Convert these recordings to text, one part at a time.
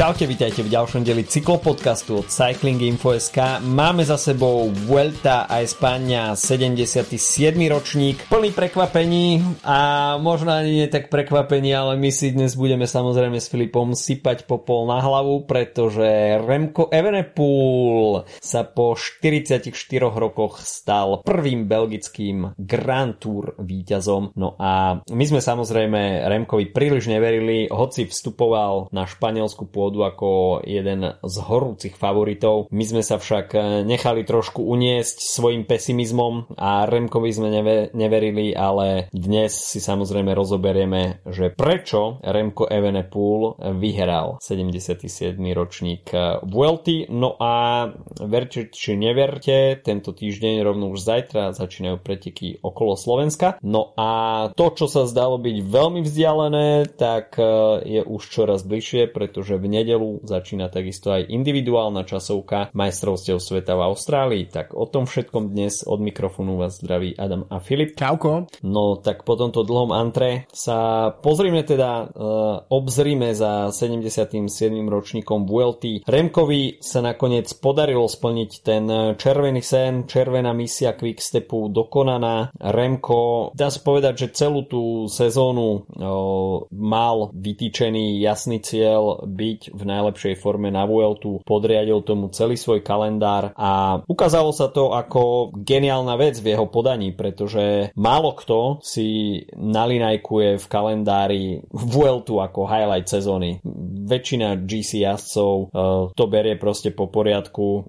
Čaute, vítajte v ďalšom deli cyklopodcastu od Cycling Info.sk. Máme za sebou Vuelta a Espania 77. ročník, plný prekvapení a možno ani nie tak prekvapení, ale my si dnes budeme samozrejme s Filipom sypať popol na hlavu, pretože Remco Evenepoel sa po 44 rokoch stal prvým belgickým Grand Tour víťazom. No a my sme samozrejme Remkovi príliš neverili, hoci vstupoval na španielsku pôdu pôdu ako jeden z horúcich favoritov. My sme sa však nechali trošku uniesť svojim pesimizmom a Remkovi sme neve- neverili, ale dnes si samozrejme rozoberieme, že prečo Remko Evenepoel vyhral 77. ročník Vuelty. No a verte či neverte, tento týždeň rovno už zajtra začínajú preteky okolo Slovenska. No a to, čo sa zdalo byť veľmi vzdialené, tak je už čoraz bližšie, pretože v nedelu začína takisto aj individuálna časovka majstrovstiev sveta v Austrálii. Tak o tom všetkom dnes od mikrofónu vás zdraví Adam a Filip. Čauko. No tak po tomto dlhom antre sa pozrime teda, uh, obzrime za 77. ročníkom VLT. Remkovi sa nakoniec podarilo splniť ten červený sen, červená misia Quickstepu dokonaná. Remko, dá sa povedať, že celú tú sezónu uh, mal vytýčený jasný cieľ byť v najlepšej forme na Vueltu, podriadil tomu celý svoj kalendár a ukázalo sa to ako geniálna vec v jeho podaní, pretože málo kto si nalinajkuje v kalendári Vueltu ako highlight sezóny. Väčšina GC jazdcov uh, to berie proste po poriadku, uh,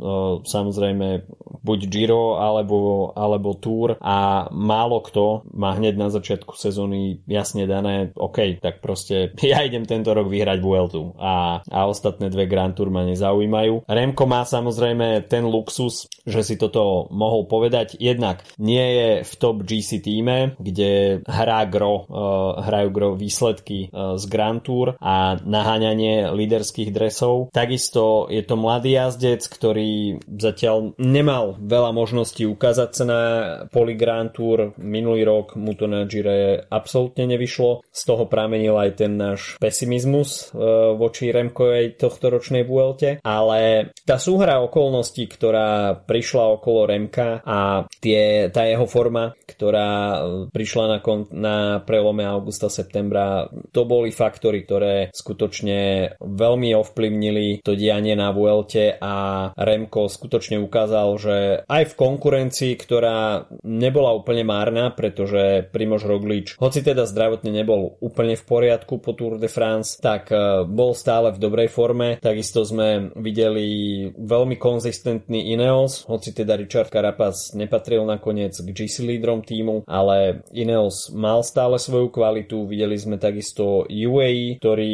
samozrejme buď Giro alebo, alebo Tour a málo kto má hneď na začiatku sezóny jasne dané, OK, tak proste ja idem tento rok vyhrať Vueltu a a ostatné dve Grand Tour ma nezaujímajú. Remko má samozrejme ten luxus, že si toto mohol povedať. Jednak nie je v top GC týme, kde hrá gro, uh, hrajú gro výsledky uh, z Grand Tour a naháňanie líderských dresov. Takisto je to mladý jazdec, ktorý zatiaľ nemal veľa možností ukázať sa na poli Grand Tour. Minulý rok mu to na Gire absolútne nevyšlo. Z toho pramenil aj ten náš pesimizmus uh, voči Remko celkovej tohto ročnej Vuelte, ale tá súhra okolností, ktorá prišla okolo Remka a tie, tá jeho forma, ktorá e, prišla na, kon, na prelome augusta-septembra, to boli faktory, ktoré skutočne veľmi ovplyvnili to dianie na Vuelte a Remko skutočne ukázal, že aj v konkurencii, ktorá nebola úplne márna, pretože Primož Roglič, hoci teda zdravotne nebol úplne v poriadku po Tour de France, tak e, bol stále v dobrej forme. Takisto sme videli veľmi konzistentný Ineos, hoci teda Richard Carapaz nepatril nakoniec k GC lídrom týmu, ale Ineos mal stále svoju kvalitu. Videli sme takisto UAE, ktorí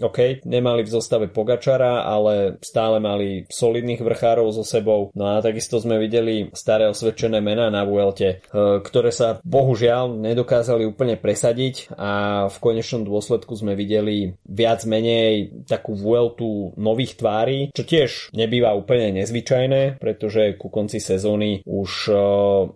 OK, nemali v zostave Pogačara, ale stále mali solidných vrchárov so sebou. No a takisto sme videli staré osvedčené mená na Vuelte, eh, ktoré sa bohužiaľ nedokázali úplne presadiť a v konečnom dôsledku sme videli viac menej takú Vueltu nových tvári, čo tiež nebýva úplne nezvyčajné, pretože ku konci sezóny už uh,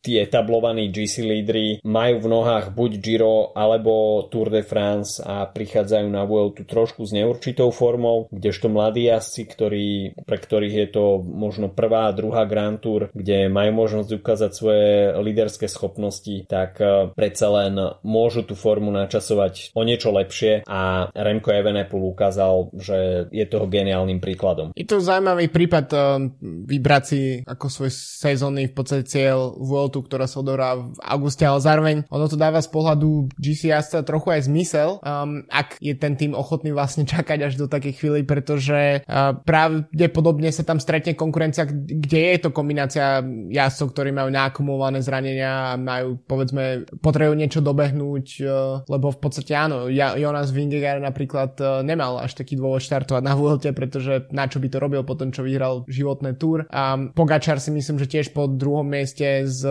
tí etablovaní GC lídry majú v nohách buď Giro alebo Tour de France a prichádzajú na Vueltu trošku s neurčitou formou, kdežto mladí jazdci, ktorí, pre ktorých je to možno prvá a druhá Grand Tour, kde majú možnosť ukázať svoje líderské schopnosti, tak uh, predsa len môžu tú formu načasovať o niečo lepšie a Remco Evenepoel ukázal, že je toho geniálnym príkladom. Je to zaujímavý prípad uh, vybrať si ako svoj sezónny v podstate cieľ Vueltu, ktorá sa odohrá v auguste, ale zároveň ono to dáva z pohľadu GC trochu aj zmysel, um, ak je ten tým ochotný vlastne čakať až do takej chvíli, pretože uh, pravdepodobne sa tam stretne konkurencia, kde je to kombinácia jazdcov, ktorí majú naakumulované zranenia a majú, povedzme, potrebujú niečo dobehnúť, uh, lebo v podstate áno, ja, Jonas Vingegaard napríklad uh, nemal až taký dôvod štartovať na Vuelte, pretože na čo by to robil po tom, čo vyhral životné túr. A Pogačar si myslím, že tiež po druhom mieste z,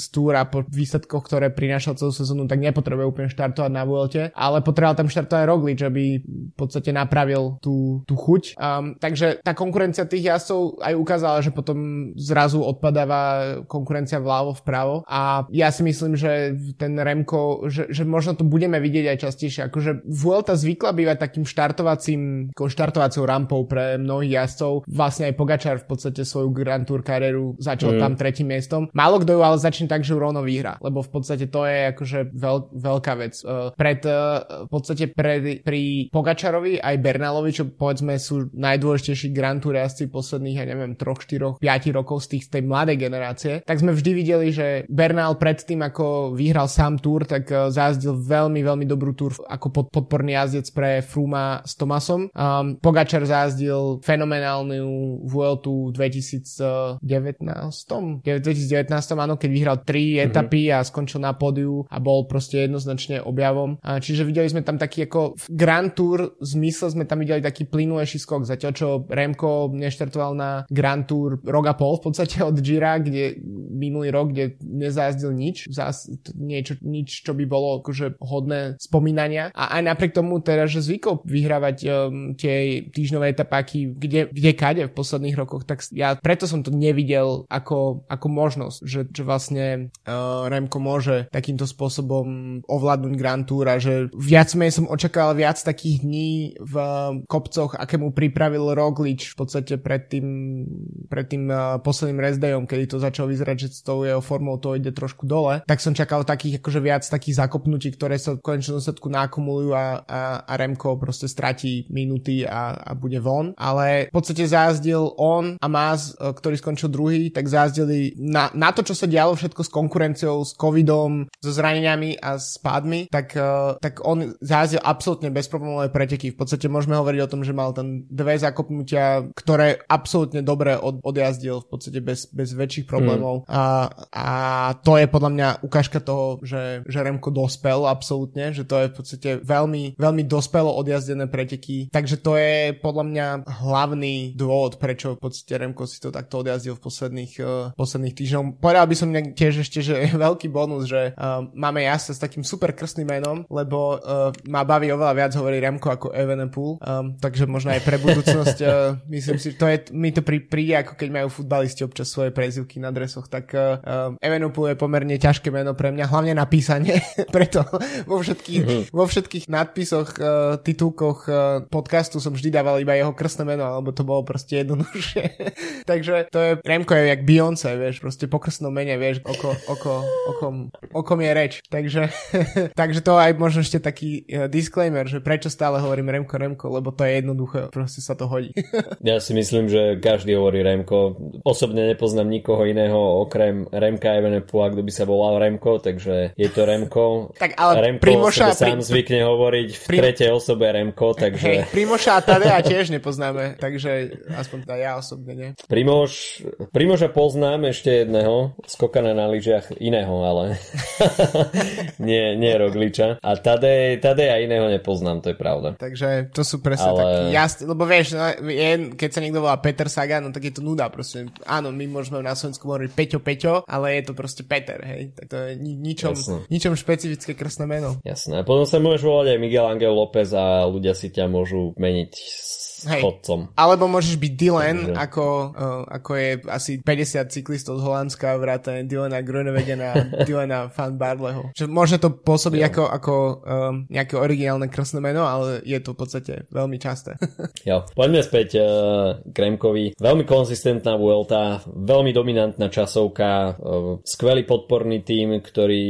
z túr a po výsledkoch, ktoré prinášal celú sezónu, tak nepotrebuje úplne štartovať na Vuelte, ale potreboval tam štartovať Roglič, aby v podstate napravil tú, tú chuť. Um, takže tá konkurencia tých jazdcov aj ukázala, že potom zrazu odpadáva konkurencia vľavo vpravo a ja si myslím, že ten Remko, že, že možno to budeme vidieť aj častejšie. Akože Vuelta zvykla bývať takým štartovacím, štartovacou rampou pre mnohých jazdcov. Vlastne aj Pogačar v podstate svoju Grand Tour kariéru začal mm. tam tretím miestom. Málo kto ju ale začne tak, že ju rovno vyhrá, lebo v podstate to je akože veľ, veľká vec. Uh, pred, uh, v podstate pred, pri Pogačarovi aj Bernalovi, čo povedzme sú najdôležitejší Grand Tour jazdci posledných, ja neviem, 3, 4, 5 rokov z, tých, z tej mladej generácie, tak sme vždy videli, že Bernal predtým, ako vyhral sám Tour, tak uh, zajazdil veľmi, veľmi dobrú Tour ako pod, podporný jazdec pre Fruma s Tomasom. Um, Pogačar zajazdil fenomenálnu Vueltu 2019, 2019, áno, keď vyhral 3 mm-hmm. etapy a skončil na pódiu a bol proste jednoznačne objavom. A čiže videli sme tam taký ako Grand Tour zmysel sme tam videli taký plynulejší skok, zatiaľ čo Remko neštartoval na Grand Tour rok a pol v podstate od Gira, kde minulý rok, kde nezajazdil nič, zás, niečo, nič, čo by bolo akože hodné spomínania. A aj napriek tomu teda, že zvykol vyhrávať um, tie týždňové etapáky kde, kde kade v posledných rokoch, tak ja preto som to nevidel ako, ako možnosť, že, že vlastne uh, Remko môže takýmto spôsobom ovládnuť Grand Tour a že viac menej som očakával viac takých dní v kopcoch, aké mu pripravil Roglič v podstate pred tým, pred tým uh, posledným rezdejom, kedy to začalo vyzerať, že s tou jeho formou to ide trošku dole, tak som čakal takých akože viac takých zakopnutí, ktoré sa v konečnom dôsledku nakumulujú a, a, a Remko proste stratí minúty a, a bude von, ale v podstate zázdil on a Maz, uh, ktorý skončil druhý, tak zázdili na, na to, čo sa dialo všetko s konkurenciou, s covidom, so zraneniami a s pádmi, tak, uh, tak on zázdil absolútne bezproblémové preteky. V podstate môžeme hovoriť o tom, že mal ten dve zakopnutia, ktoré absolútne dobre od, odjazdil v podstate bez, bez väčších problémov. Mm. A, a to je podľa mňa ukážka toho, že, že Remko dospel absolútne, že to je v podstate veľmi, veľmi dospelo odjazdené preteky. Takže to je podľa mňa hlavný dôvod, prečo v podstate Remko si to takto odjazdil v posledných, uh, posledných týždňoch. Povedal by som tiež ešte, že je veľký bonus, že uh, máme jazda s takým super krstným menom, lebo uh, ma baví oveľa viac hovorí Remko ako Evenepoel, um, takže možno aj pre budúcnosť uh, myslím si, to je, mi to prí, príde ako keď majú futbalisti občas svoje prezivky na dresoch, tak uh, Evenepoel je pomerne ťažké meno pre mňa, hlavne na písanie, preto vo všetkých, mm-hmm. vo všetkých nadpisoch, uh, titulkoch uh, podcastu som vždy dával iba jeho krstné meno, alebo to bolo proste jednoduchšie. takže to je, Remko je jak Beyoncé, vieš, proste po krstnom mene, vieš, oko, oko, okom, okom je reč. Takže, takže to aj možno ešte taký uh, disclaimer, že prečo stále hovorím Remko, Remko, lebo to je jednoduché, proste sa to hodí. ja si myslím, že každý hovorí Remko. Osobne nepoznám nikoho iného okrem Remka Evenepula, kto by sa volal Remko, takže je to Remko. tak ale Remko Primoša, sám pri... zvykne hovoriť v Prim... tretej osobe Remko, takže... Hej, Primoša a Tadea tiež nepoznáme, takže aspoň teda ja osobne nie. Primož, Primoža poznám ešte jedného, skokana na lyžiach iného, ale nie, nie Rogliča. A Tadej, Tadej a iného nepoznám, to je pravda. Takže to sú presne Ale... takí jasný, lebo vieš, no, je, keď sa niekto volá Peter Sagan, no tak je to nuda proste. Áno, my môžeme na Slovensku hovoriť Peťo Peťo, ale je to proste Peter, hej. Tak to je ni- ničom, ničom špecifické krstné meno. Jasné. A potom sa môžeš volať aj Miguel Angel López a ľudia si ťa môžu many Hej. chodcom. Alebo môžeš byť Dylan, Takže... ako, uh, ako je asi 50 cyklistov z Holandska, vrátane Dylana Grunevedena a Dylana Van Barleho. Čiže môže to pôsobiť jo. ako, ako um, nejaké originálne krstné meno, ale je to v podstate veľmi časté. jo, poďme späť uh, k Remkovi. Veľmi konzistentná Vuelta, veľmi dominantná časovka, uh, skvelý podporný tím, ktorý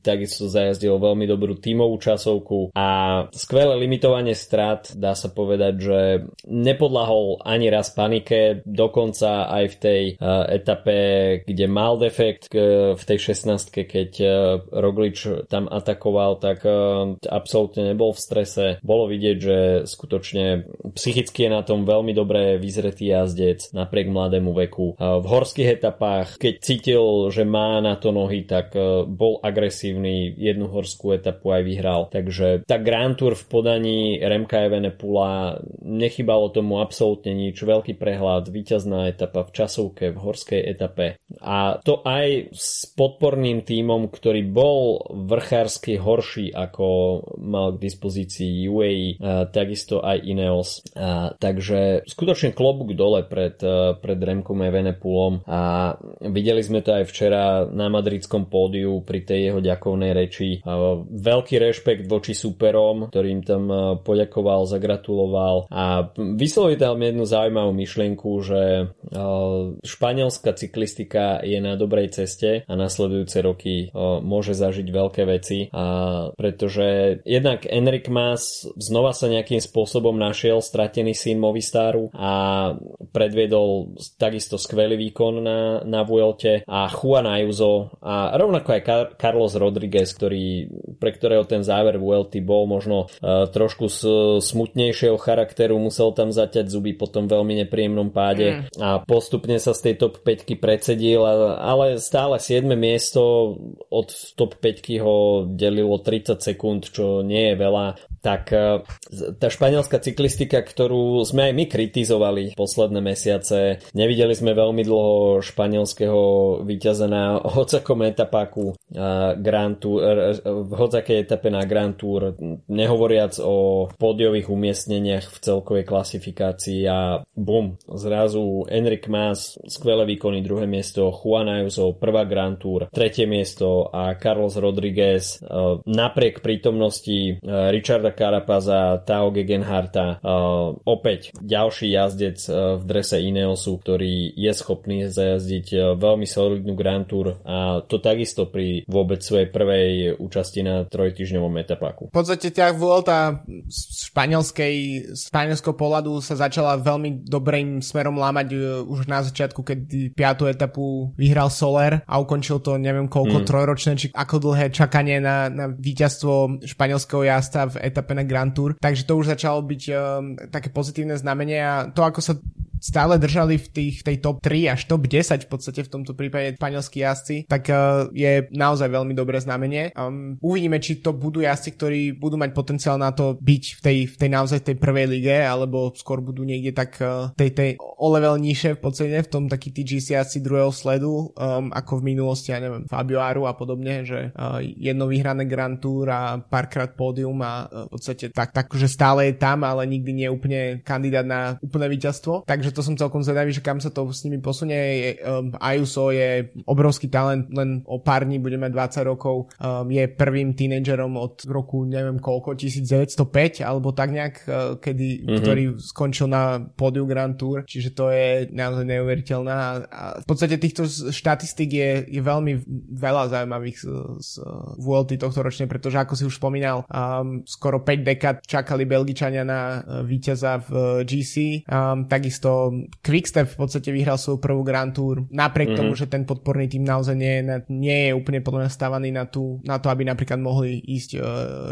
takisto zajazdil veľmi dobrú tímovú časovku a skvelé limitovanie strat, dá sa povedať, že nepodlahol ani raz panike, dokonca aj v tej uh, etape, kde mal defekt v tej 16 keď uh, Roglič tam atakoval, tak uh, absolútne nebol v strese. Bolo vidieť, že skutočne psychicky je na tom veľmi dobre vyzretý jazdec napriek mladému veku. V horských etapách, keď cítil, že má na to nohy, tak bol agresívny, jednu horskú etapu aj vyhral. Takže tá Grand Tour v podaní Remka Evenepula nechybalo tomu absolútne nič. Veľký prehľad, víťazná etapa v časovke, v horskej etape. A to aj s podporným tímom, ktorý bol vrchársky horší ako mal k dispozícii UAE, takisto aj Ineos. Uh, takže skutočne klobúk dole pred, uh, pred Remkom Evenepulom a videli sme to aj včera na madridskom pódiu pri tej jeho ďakovnej reči. Uh, veľký rešpekt voči superom, ktorým tam uh, poďakoval, zagratuloval a vyslovil tam jednu zaujímavú myšlienku, že uh, španielská cyklistika je na dobrej ceste a nasledujúce roky uh, môže zažiť veľké veci, a pretože jednak Enric Mas znova sa nejakým spôsobom našiel stratený syn Movistaru a predviedol takisto skvelý výkon na, na Vuelte a Juan Ayuso a rovnako aj Car- Carlos Rodriguez, ktorý, pre ktorého ten záver Vuelty bol možno uh, trošku z smutnejšieho charakteru, musel tam zaťať zuby po tom veľmi nepríjemnom páde mm. a postupne sa z tej top 5 predsedil, ale stále 7 miesto od top 5 ho delilo 30 sekúnd, čo nie je veľa tak e, tá španielská cyklistika, ktorú sme aj my kritizovali posledné mesiace, nevideli sme veľmi dlho španielského víťaza na hocakom etapáku Grand Tour, e, v hocakej etape na Grand Tour, nehovoriac o pódiových umiestneniach v celkovej klasifikácii a bum, zrazu Enric Mas, skvelé výkony, druhé miesto, Juan Ayuso, prvá Grand Tour, tretie miesto a Carlos Rodriguez e, napriek prítomnosti Richarda Richarda Carapaza, Tao Gegenharta, uh, opäť ďalší jazdec uh, v drese Ineosu, ktorý je schopný zajazdiť uh, veľmi solidnú Grand Tour a to takisto pri vôbec svojej prvej účasti na trojtyžňovom etapáku. V podstate ťa Vuelta z španielskej, španielského pohľadu sa začala veľmi dobrým smerom lámať už na začiatku, keď piatú etapu vyhral Soler a ukončil to neviem koľko mm. trojročné, či ako dlhé čakanie na, na víťazstvo španielského jazda v etape etape na Grand Tour, takže to už začalo byť um, také pozitívne znamenie a to, ako sa stále držali v, tých, tej top 3 až top 10 v podstate v tomto prípade španielskí jazdci, tak uh, je naozaj veľmi dobré znamenie. Um, uvidíme, či to budú jazdci, ktorí budú mať potenciál na to byť v tej, v tej naozaj tej prvej lige, alebo skôr budú niekde tak uh, tej, tej o level nižšie v podstate, v tom taký tí jazdci druhého sledu, um, ako v minulosti, ja neviem, Fabio a podobne, že uh, jedno vyhrané Grand Tour a párkrát pódium a uh, v podstate tak, tak, že stále je tam, ale nikdy nie úplne kandidát na úplné víťazstvo. Takže takže to som celkom zvedavý, že kam sa to s nimi posunie. Um, Ayuso je obrovský talent, len o pár dní bude mať 20 rokov. Um, je prvým tínedžerom od roku neviem koľko, 1905 alebo tak nejak, uh, kedy, mm-hmm. ktorý skončil na pódiu Grand Tour, čiže to je naozaj neuveriteľné. A, a v podstate týchto štatistík je, je veľmi veľa zaujímavých z, z VLT tohto ročne, pretože ako si už spomínal, um, skoro 5 dekad čakali Belgičania na uh, víťaza v uh, GC, um, takisto Quickstep v podstate vyhral svoju prvú Grand Tour, napriek mm-hmm. tomu, že ten podporný tým naozaj nie je, nie je úplne podľa mňa stávaný na, tú, na to, aby napríklad mohli ísť uh,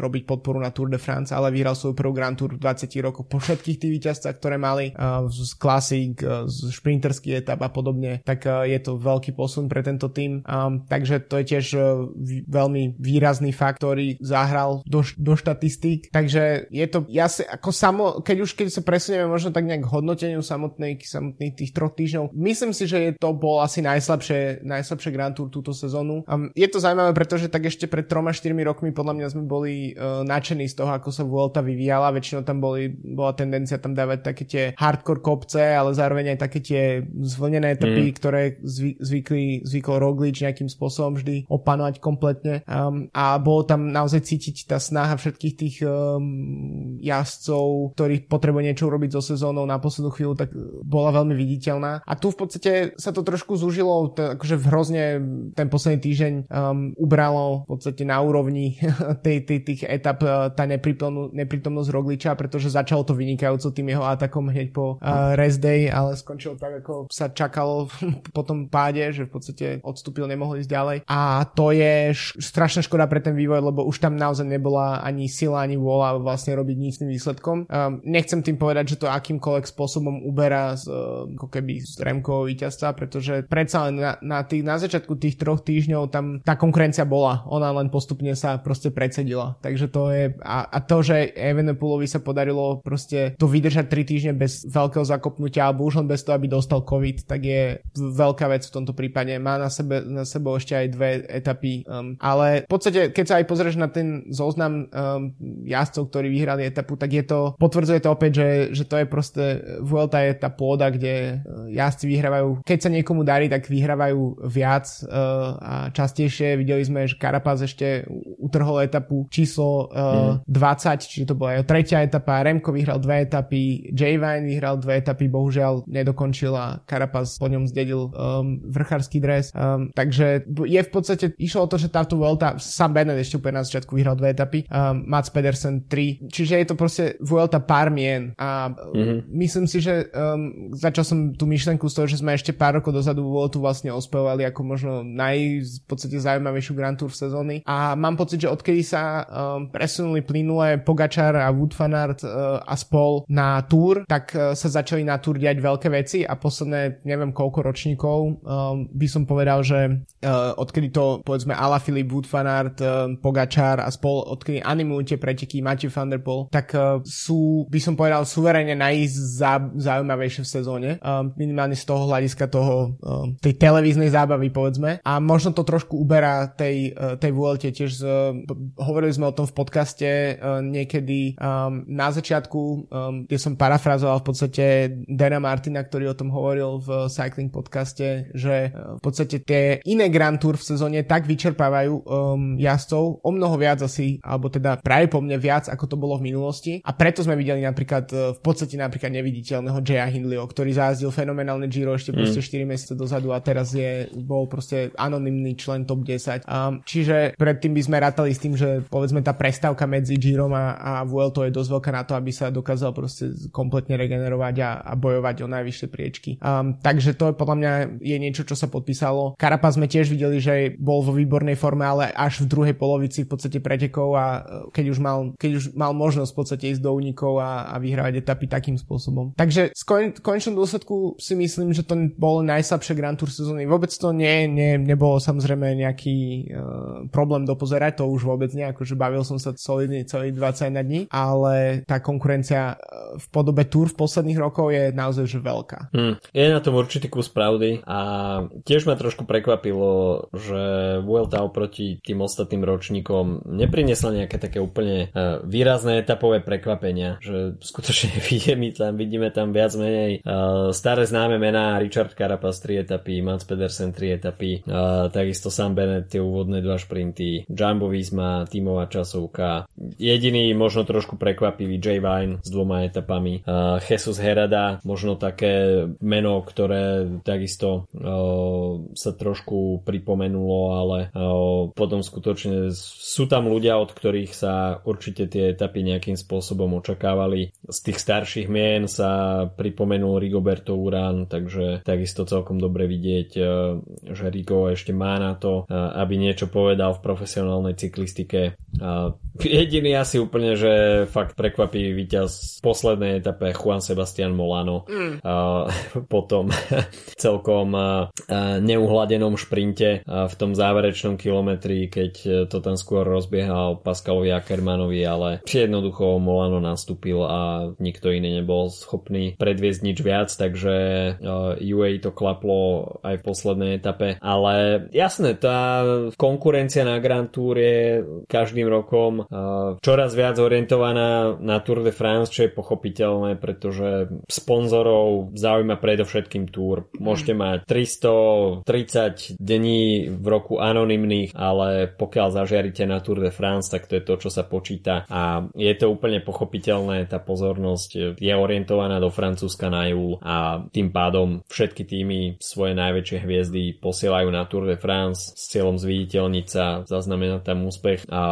robiť podporu na Tour de France, ale vyhral svoju prvú Grand Tour v 20 rokoch po všetkých tých víťazcach, ktoré mali uh, z Classic, uh, z šprinterský etap a podobne, tak uh, je to veľký posun pre tento tým. Um, takže to je tiež uh, veľmi výrazný fakt, ktorý zahral do, do štatistík. Takže je to, ja si, ako samo, keď už keď sa presunieme možno tak nejak k hodnoteniu samotného samotných, samotných tých troch týždňov. Myslím si, že je to bol asi najslabšie, najslabšie Grand Tour túto sezónu. Um, je to zaujímavé, pretože tak ešte pred 3-4 rokmi podľa mňa sme boli uh, nadšení z toho, ako sa Vuelta vyvíjala. Väčšinou tam boli, bola tendencia tam dávať také tie hardcore kopce, ale zároveň aj také tie zvlnené etapy, mm. ktoré zvy, zvykli, zvykol Roglič nejakým spôsobom vždy opanovať kompletne. Um, a bolo tam naozaj cítiť tá snaha všetkých tých um, jazdcov, ktorí potrebujú niečo urobiť so sezónou na poslednú chvíľu, tak bola veľmi viditeľná. A tu v podstate sa to trošku zúžilo, to, akože v hrozne ten posledný týždeň um, ubralo v podstate na úrovni tej, tej, tých etap uh, tá neprítomnosť Rogliča, pretože začalo to vynikajúco tým jeho atakom hneď po uh, rest day, ale skončilo tak, ako sa čakalo po tom páde, že v podstate odstúpil, nemohol ísť ďalej. A to je š- strašná škoda pre ten vývoj, lebo už tam naozaj nebola ani sila, ani vôľa vlastne robiť nič tým výsledkom. Um, nechcem tým povedať, že to akýmkoľvek spôsobom uberá vyberá z, ako keby z Remkovho víťazstva, pretože predsa len na, na, tých, na začiatku tých troch týždňov tam tá konkurencia bola. Ona len postupne sa proste predsedila. Takže to je, a, a to, že Evenepoolovi sa podarilo proste to vydržať 3 týždne bez veľkého zakopnutia alebo už len bez toho, aby dostal COVID, tak je veľká vec v tomto prípade. Má na sebe, na sebe ešte aj dve etapy. Um, ale v podstate, keď sa aj pozrieš na ten zoznam um, jazdcov, ktorí vyhrali etapu, tak je to, potvrdzuje to opäť, že, že to je proste, Vuelta je tá pôda, kde uh, jazdci vyhrávajú, keď sa niekomu darí, tak vyhrávajú viac uh, a častejšie. Videli sme, že Karapaz ešte utrhol etapu číslo uh, mm. 20, čiže to bola jeho tretia etapa, Remko vyhral dve etapy, J. Vine vyhral dve etapy, bohužiaľ nedokončil a Karapaz po ňom zdedil um, vrchársky dres. Um, takže je v podstate, išlo o to, že táto Vuelta, Sam Bennett ešte úplne na začiatku vyhral dve etapy, um, Mats Pedersen 3, čiže je to proste Vuelta pár mien a mm-hmm. myslím si, že um, začal som tú myšlenku z toho, že sme ešte pár rokov dozadu Vueltu vlastne ospevali ako možno naj v podstate zaujímavejšiu Grand Tour v sezóny. A mám pocit, že odkedy sa um, presunuli plynule Pogačar a Wood uh, a spol na Tour, tak uh, sa začali na Tour diať veľké veci a posledné neviem koľko ročníkov um, by som povedal, že uh, odkedy to povedzme Ala Filip, Wood uh, Pogačar a spol, odkedy animujú tie preteky Matthew van tak uh, sú, by som povedal, suverene najzaujímavejšie v sezóne. Um, minimálne z toho hľadiska toho, um, tej televíznej zábavy povedzme. A možno to trošku uberá tej, uh, tej Vuelte tiež z, hovorili sme o tom v podcaste uh, niekedy um, na začiatku, um, kde som parafrazoval v podstate Dana Martina, ktorý o tom hovoril v Cycling podcaste, že uh, v podstate tie iné Grand Tour v sezóne tak vyčerpávajú um, jazdcov o mnoho viac asi, alebo teda práve po mne viac, ako to bolo v minulosti. A preto sme videli napríklad uh, v podstate napríklad neviditeľného Jaya Hindleyho, ktorý zájazdil fenomenálne Giro ešte mm. proste 4 mesiace dozadu a teraz je, bol proste anonymný člen top 10. Um, čiže predtým by sme rátali s tým, že povedzme tá prestávka medzi Girom a, a Vuelto je dosť veľká na to, aby sa dokázal proste kompletne regenerovať a, a bojovať o najvyššie priečky. Um, takže to je podľa mňa je niečo, čo sa podpísalo. Karapa sme tiež videli, že bol vo výbornej forme, ale až v druhej polovici v podstate pretekov a e, keď už mal, keď už mal možnosť v podstate ísť do únikov a, a vyhrávať etapy takým spôsobom. Takže v kon, konečnom dôsledku si myslím, že to bolo najslabšie Grand Tour sezóny. Vôbec to nie, nie, nebolo samozrejme nejaký uh, problém dopozerať, to už vôbec nie, akože bavil som sa solidne celý 21 dní, ale tá konkurencia uh, v podobe Tour v posledných rokov je naozaj že veľká. Hmm. Je na tom určitý kus pravdy a tiež ma trošku prekvapilo, že Vuelta oproti tým ostatným ročníkom neprinesla nejaké také úplne uh, výrazné etapové prekvapenia, že skutočne vidíme tam, vidíme tam viac menej uh, staré známe mená Richard Carapaz 3 etapy, Mats Pedersen 3 etapy, uh, takisto Sam Bennett tie úvodné dva šprinty, Jumbo Visma, tímová časovka. Jediný možno trošku prekvapivý J. Vine s dvoma etapami. Uh, Jesus Herada, možno také meno, ktoré takisto uh, sa trošku pripomenulo, ale uh, potom skutočne sú tam ľudia, od ktorých sa určite tie etapy nejakým spôsobom očakávali. Z tých starších mien sa pripomenul Rigoberto Uran, takže takisto celkom dobre vidieť, že Rigo ešte má na to, aby niečo povedal v profesionálnej cyklistike. Jediný asi úplne, že fakt prekvapí víťaz v poslednej etape Juan Sebastian Molano mm. po tom celkom neuhladenom šprinte v tom záverečnom kilometri, keď to tam skôr rozbiehal Pascalovi Ackermanovi, ale jednoducho Molano nastúpil a nikto iný nebol schopný predviesť nič viac, takže UA to klaplo aj v poslednej etape, ale jasné, tá konkurencia na Grand Tour je každým rokom čoraz viac orientovaná na Tour de France, čo je pochopiteľné, pretože sponzorov zaujíma predovšetkým Tour. Môžete mať 330 dní v roku anonymných, ale pokiaľ zažiarite na Tour de France, tak to je to, čo sa počíta. A je to úplne pochopiteľné, tá pozornosť je orientovaná do Francúzska na júl a tým pádom všetky týmy svoje najväčšie hviezdy posielajú na Tour de France s cieľom zviditeľniť sa, zaznamenať tam úspech a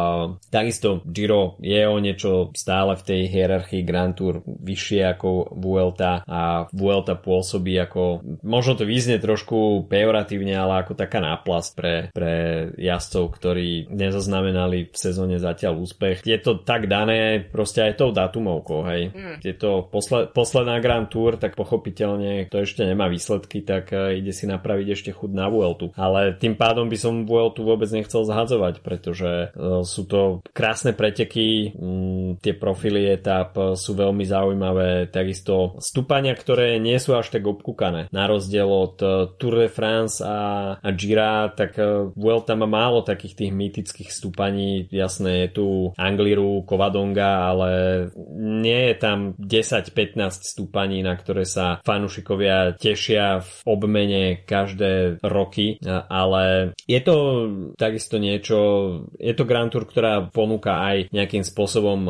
takisto Giro je o niečo stále v tej hierarchii Grand Tour vyššie ako Vuelta a Vuelta pôsobí ako, možno to vyznie trošku pejoratívne, ale ako taká náplast pre, pre jazdcov, ktorí nezaznamenali v sezóne zatiaľ úspech. Je to tak dané proste aj tou datumovkou, hej. Mm. Je to posle, posledná Grand Tour, tak pochopiteľne, kto ešte nemá výsledky, tak uh, ide si napraviť ešte chud na Vueltu. Ale tým pádom by som Vueltu vôbec nechcel zhadzovať, pretože uh, sú to krásne preteky, um, tie profily etap sú veľmi zaujímavé, takisto stúpania, ktoré nie sú až tak obkúkané. Na rozdiel od Tour de France a, a Gira, tak Vuelta má málo takých tých mýtických stúpaní. Jasné, je tu Angliru, Kovadonga, ale nie je tam 10-15 stúpaní, na ktoré sa fanúšikovia tešia v obmene každé roky, ale je to takisto niečo, je to Grand Tour, ktorá ponúka aj nejakým spôsobom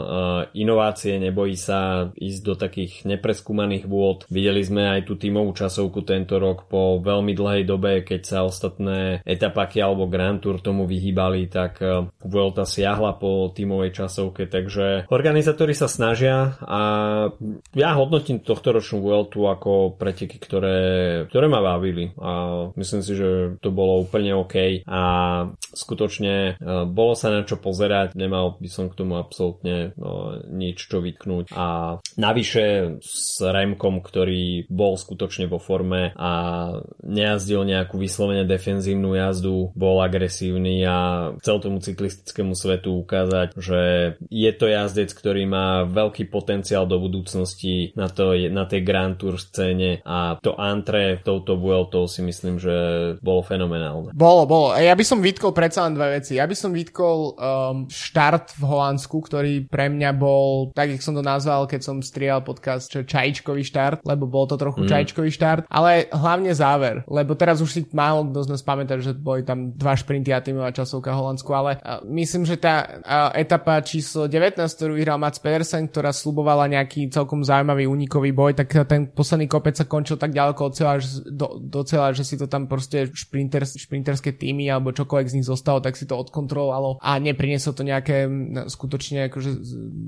inovácie, nebojí sa ísť do takých nepreskúmaných vôd. Videli sme aj tú tímovú časovku tento rok po veľmi dlhej dobe, keď sa ostatné etapaky alebo Grand Tour tomu vyhýbali, tak Vuelta siahla po tímovej časovke, takže organizátori sa snažia a ja hodnotím tohto ročnú Vueltu ako preteky, ktoré, ktoré ma bavili. A myslím si, že to bolo úplne OK. A skutočne uh, bolo sa na čo pozerať, nemal by som k tomu absolútne no, nič čo vytknúť. A navyše s Remkom, ktorý bol skutočne vo forme a nejazdil nejakú vyslovene defenzívnu jazdu, bol agresívny a chcel tomu cyklistickému svetu ukázať, že je to jazdec, ktorý má veľký potenciál do budúcnosti. Na, to, na tej Grand Tour scéne a to antre touto Vueltou si myslím, že bolo fenomenálne. Bolo, bolo. Ja by som vytkol predsa len dve veci. Ja by som vytkol um, štart v Holandsku, ktorý pre mňa bol, tak jak som to nazval, keď som strial podcast, čo čajčkový štart, lebo bol to trochu mm. čajčkový štart, ale hlavne záver, lebo teraz už si málo kto z nás pamätá, že boli tam dva šprinty a tímová časovka Holandsku, ale uh, myslím, že tá uh, etapa číslo 19, ktorú vyhral Mats Pedersen, ktorá slubovala nejaký celkom zaujímavý únikový boj, tak ten posledný kopec sa končil tak ďaleko od cieľa, že, do, do cieľa, že si to tam proste šprinter, šprinterské týmy alebo čokoľvek z nich zostalo, tak si to odkontrolovalo a neprinieslo to nejaké skutočne akože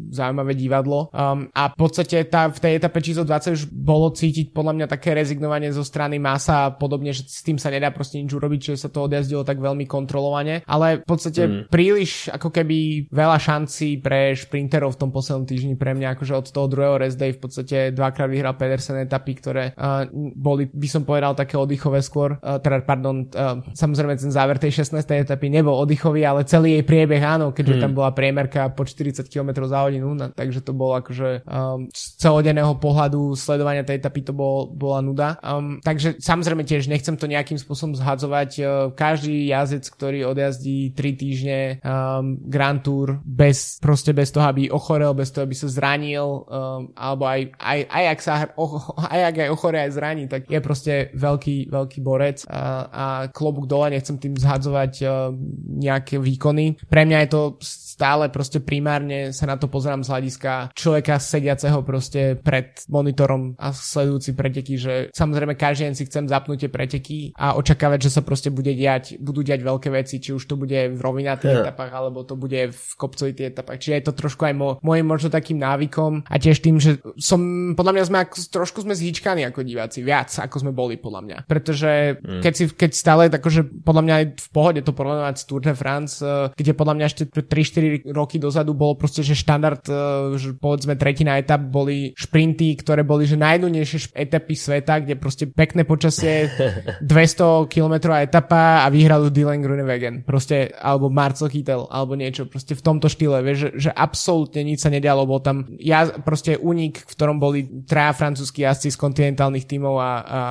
zaujímavé divadlo. Um, a v podstate tá, v tej etape číslo 20 už bolo cítiť podľa mňa také rezignovanie zo strany Masa a podobne, že s tým sa nedá proste nič urobiť, že sa to odjazdilo tak veľmi kontrolovane. Ale v podstate mm. príliš ako keby veľa šancí pre šprinterov v tom poslednom týždni pre mňa, akože od toho druhého rest day v podstate dvakrát vyhral Pedersen etapy, ktoré uh, boli, by som povedal, také oddychové skôr. Uh, teda, pardon, uh, samozrejme ten záver tej 16. etapy nebol oddychový, ale celý jej priebeh áno, keďže mm. tam bola priemerka po 40 km za hodinu, no, takže to bolo akože um, z celodenného pohľadu sledovania tej etapy to bol, bola nuda. Um, takže samozrejme tiež nechcem to nejakým spôsobom zhadzovať. Uh, každý jazdec, ktorý odjazdí 3 týždne um, Grand Tour bez, proste bez toho, aby ochorel, bez toho, aby sa zranil, um, alebo aj, aj, aj, ak sa oh, aj ak aj ochore, aj zraní, tak je proste veľký, veľký borec a, a klobúk dole, nechcem tým zhadzovať uh, nejaké výkony. Pre mňa je to stále proste primárne sa na to pozerám z hľadiska človeka sediaceho proste pred monitorom a sledujúci preteky, že samozrejme každý deň si chcem zapnúť tie preteky a očakávať, že sa proste bude diať, budú diať veľké veci, či už to bude v rovinatých yeah. etapách, alebo to bude v kopcovitých etapách. Čiže je to trošku aj môjim možno takým návykom a tiež tým, že som, podľa mňa sme ako, trošku sme zhýčkaní ako diváci, viac ako sme boli podľa mňa. Pretože mm. keď si, keď stále akože podľa mňa aj v pohode to porovnávať s Tour de France, eh, kde podľa mňa ešte 3-4 roky dozadu bolo proste, že štandard, e, že povedzme tretina etap boli šprinty, ktoré boli že najdunejšie etapy sveta, kde proste pekné počasie, 200 km etapa a vyhral Dylan Grunewagen, proste, alebo Marcel Kittel, alebo niečo, proste v tomto štýle, vieš, že, že absolútne nič sa nedialo, bol tam ja, proste únik, v ktorom boli traja francúzskí jazdci z kontinentálnych tímov a, a, a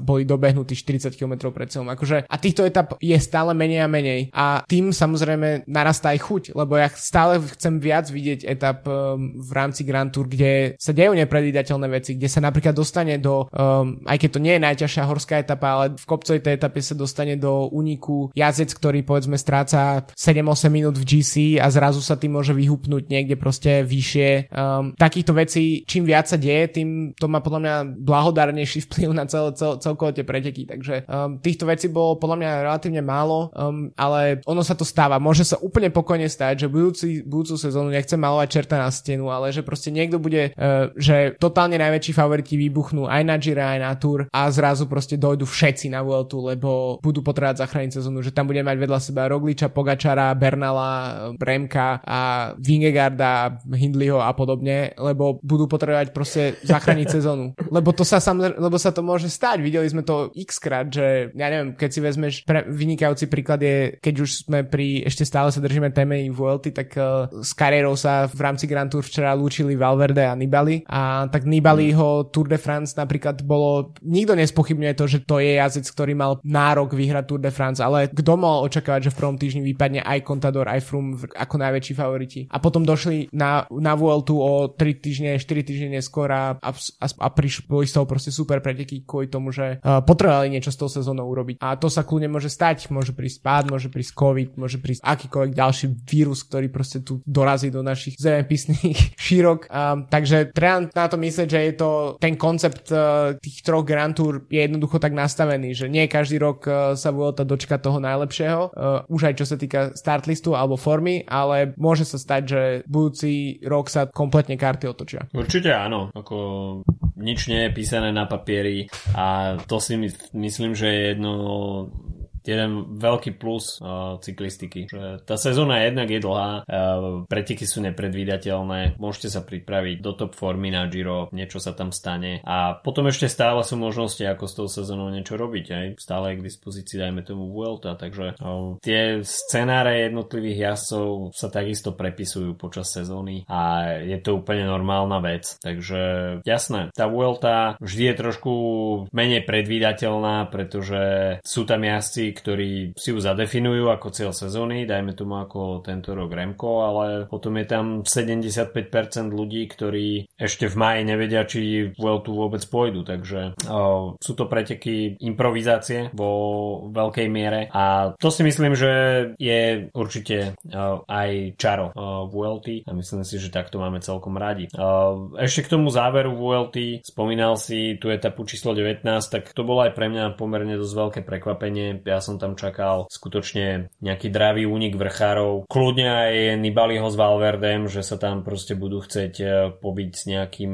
boli dobehnutí 40 km pred celom. Akože, a týchto etap je stále menej a menej. A tým samozrejme narastá aj chuť, lebo ja stále stále chcem viac vidieť etap um, v rámci Grand Tour, kde sa dejú nepredvídateľné veci, kde sa napríklad dostane do, um, aj keď to nie je najťažšia horská etapa, ale v kopcovej tej etape sa dostane do úniku jazdec, ktorý povedzme stráca 7-8 minút v GC a zrazu sa tým môže vyhupnúť niekde proste vyššie. Um, takýchto vecí, čím viac sa deje, tým to má podľa mňa blahodárnejší vplyv na cel, cel, celkovo tie preteky. Takže um, týchto vecí bolo podľa mňa relatívne málo, um, ale ono sa to stáva. Môže sa úplne pokojne stať, že budúci, budúcu sezónu nechcem malovať čerta na stenu, ale že proste niekto bude, uh, že totálne najväčší favoriti vybuchnú aj na Gira, aj na Tour a zrazu proste dojdu všetci na Vueltu, lebo budú potrebovať zachrániť sezónu, že tam bude mať vedľa seba Rogliča, Pogačara, Bernala, Remka a Vingegarda, Hindleyho a podobne, lebo budú potrebovať proste zachrániť sezónu. Lebo to sa sam, lebo sa to môže stať. Videli sme to x krát, že ja neviem, keď si vezmeš pre, vynikajúci príklad je, keď už sme pri, ešte stále sa držíme téme Vuelty, tak uh, s kariérou sa v rámci Grand Tour včera lúčili Valverde a Nibali a tak Nibaliho Tour de France napríklad bolo, nikto nespochybňuje to, že to je jazdec, ktorý mal nárok vyhrať Tour de France, ale kto mal očakávať, že v prvom týždni vypadne aj Contador, aj Froome ako najväčší favoriti. A potom došli na, na Vueltu o 3 týždne, 4 týždne neskôr a, a, a prišli z toho proste super preteky kvôli tomu, že uh, potrebovali niečo s tou sezónou urobiť. A to sa kľudne môže stať, môže prísť pád, môže prísť COVID, môže prísť akýkoľvek ďalší vírus, ktorý proste tu dorazí do našich zemepisných šírok. Um, takže treba na to myslieť, že je to ten koncept uh, tých troch Grand Tour je jednoducho tak nastavený, že nie každý rok uh, sa Vuelta dočka toho najlepšieho, uh, už aj čo sa týka startlistu alebo formy, ale môže sa stať, že budúci rok sa kompletne karty otočia. Určite áno, ako nič nie je písané na papieri a to si myslím, že je jedno jeden veľký plus uh, cyklistiky. Že tá sezóna jednak je dlhá, uh, preteky sú nepredvídateľné, môžete sa pripraviť do top formy na Giro, niečo sa tam stane a potom ešte stále sú možnosti, ako s tou sezónou niečo robiť. Aj stále je k dispozícii, dajme tomu Vuelta, takže uh, tie scenáre jednotlivých jazdcov sa takisto prepisujú počas sezóny a je to úplne normálna vec. Takže jasné, tá Vuelta vždy je trošku menej predvídateľná, pretože sú tam jazdci, ktorí si ju zadefinujú ako cieľ sezóny, dajme tomu ako tento rok Remko, ale potom je tam 75% ľudí, ktorí ešte v maji nevedia, či Vueltu vôbec pôjdu, takže o, sú to preteky improvizácie vo veľkej miere a to si myslím, že je určite o, aj čaro o, Vuelty a myslím si, že takto máme celkom radi. O, ešte k tomu záveru Vuelty, spomínal si tú etapu číslo 19, tak to bolo aj pre mňa pomerne dosť veľké prekvapenie. Ja som tam čakal skutočne nejaký dravý únik vrchárov. Kľudne aj Nibaliho s Valverdem, že sa tam proste budú chcieť e, pobiť s, nejakým,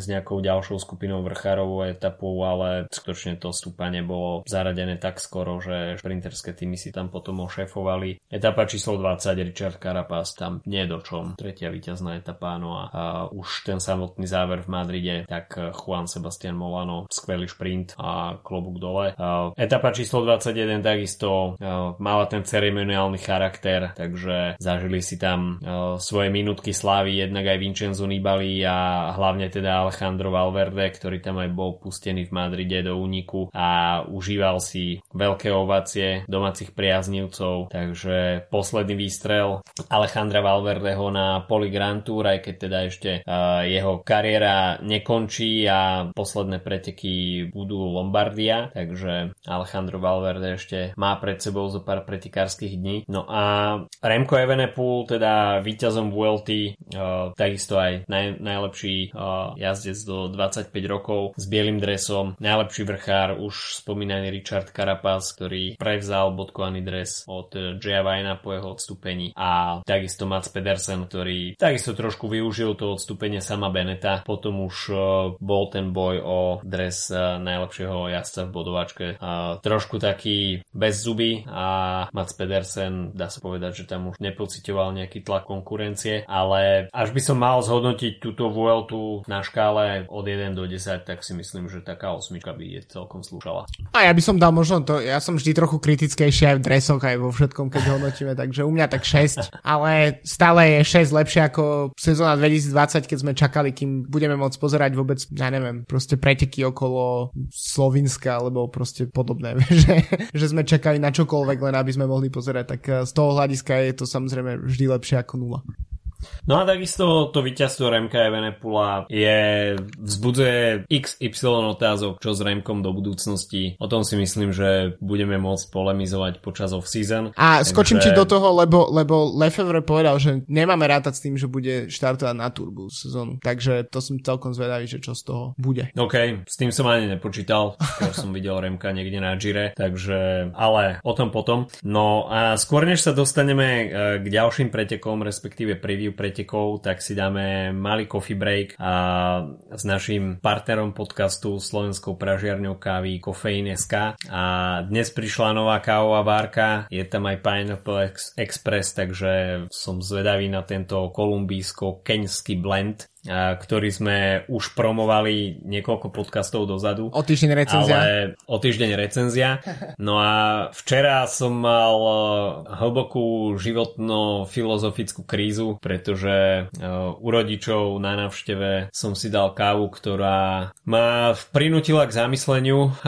s nejakou ďalšou skupinou vrchárov etapu, ale skutočne to stúpanie bolo zaradené tak skoro, že šprinterské týmy si tam potom ošefovali. Etapa číslo 20, Richard Carapaz tam nie do čom. Tretia víťazná etapa, no a, a už ten samotný záver v Madride, tak Juan Sebastian Molano, skvelý šprint a klobúk dole. A etapa číslo 21, tak takisto uh, mala ten ceremoniálny charakter, takže zažili si tam uh, svoje minútky slávy jednak aj Vincenzo Nibali a hlavne teda Alejandro Valverde, ktorý tam aj bol pustený v Madride do úniku a užíval si veľké ovácie domácich priaznivcov, takže posledný výstrel Alejandra Valverdeho na Poli Grand Tour, aj keď teda ešte uh, jeho kariéra nekončí a posledné preteky budú Lombardia, takže Alejandro Valverde ešte má pred sebou zo pár pretikárskych dní. No a Remco Evenepoel, teda víťazom Vuelty, uh, takisto aj naj, najlepší uh, jazdec do 25 rokov s bielým dresom, najlepší vrchár, už spomínaný Richard Carapaz, ktorý prevzal bodkovaný dres od Jaya Vajna po jeho odstúpení a takisto Mats Pedersen, ktorý takisto trošku využil to odstúpenie sama Beneta, potom už uh, bol ten boj o dres najlepšieho jazdca v bodovačke. Trošku taký bez zuby a Mats Pedersen dá sa povedať, že tam už nepocitoval nejaký tlak konkurencie, ale až by som mal zhodnotiť túto Vueltu na škále od 1 do 10, tak si myslím, že taká osmička by je celkom slúšala. A ja by som dal možno to, ja som vždy trochu kritickejší aj v dresoch, aj vo všetkom, keď hodnotíme, takže u mňa tak 6, ale stále je 6 lepšie ako sezóna 2020, keď sme čakali, kým budeme môcť pozerať vôbec, ja neviem, proste preteky okolo Slovinska, alebo proste podobné, že, že sme čakali na čokoľvek, len aby sme mohli pozerať, tak eh, z toho hľadiska je to samozrejme vždy lepšie ako nula. No a takisto to víťazstvo Remka Evenepula je, vzbudzuje XY otázok, čo s Remkom do budúcnosti. O tom si myslím, že budeme môcť polemizovať počas off-season. A takže... skočím ti do toho, lebo, lebo Lefevre povedal, že nemáme rátať s tým, že bude štartovať na turbu sezónu. Takže to som celkom zvedavý, že čo z toho bude. OK, s tým som ani nepočítal. Skôr som videl Remka niekde na Gire, takže ale o tom potom. No a skôr než sa dostaneme e, k ďalším pretekom, respektíve preview pretekov, tak si dáme malý coffee break a s našim partnerom podcastu Slovenskou pražiarňou kávy Kofeín.sk a dnes prišla nová kávová várka, je tam aj Pineapple Express, takže som zvedavý na tento kolumbijsko-keňský blend ktorý sme už promovali niekoľko podcastov dozadu. O týždeň recenzia. Ale o týždeň recenzia. No a včera som mal e, hlbokú životno-filozofickú krízu, pretože e, u rodičov na návšteve som si dal kávu, ktorá ma prinútila k zamysleniu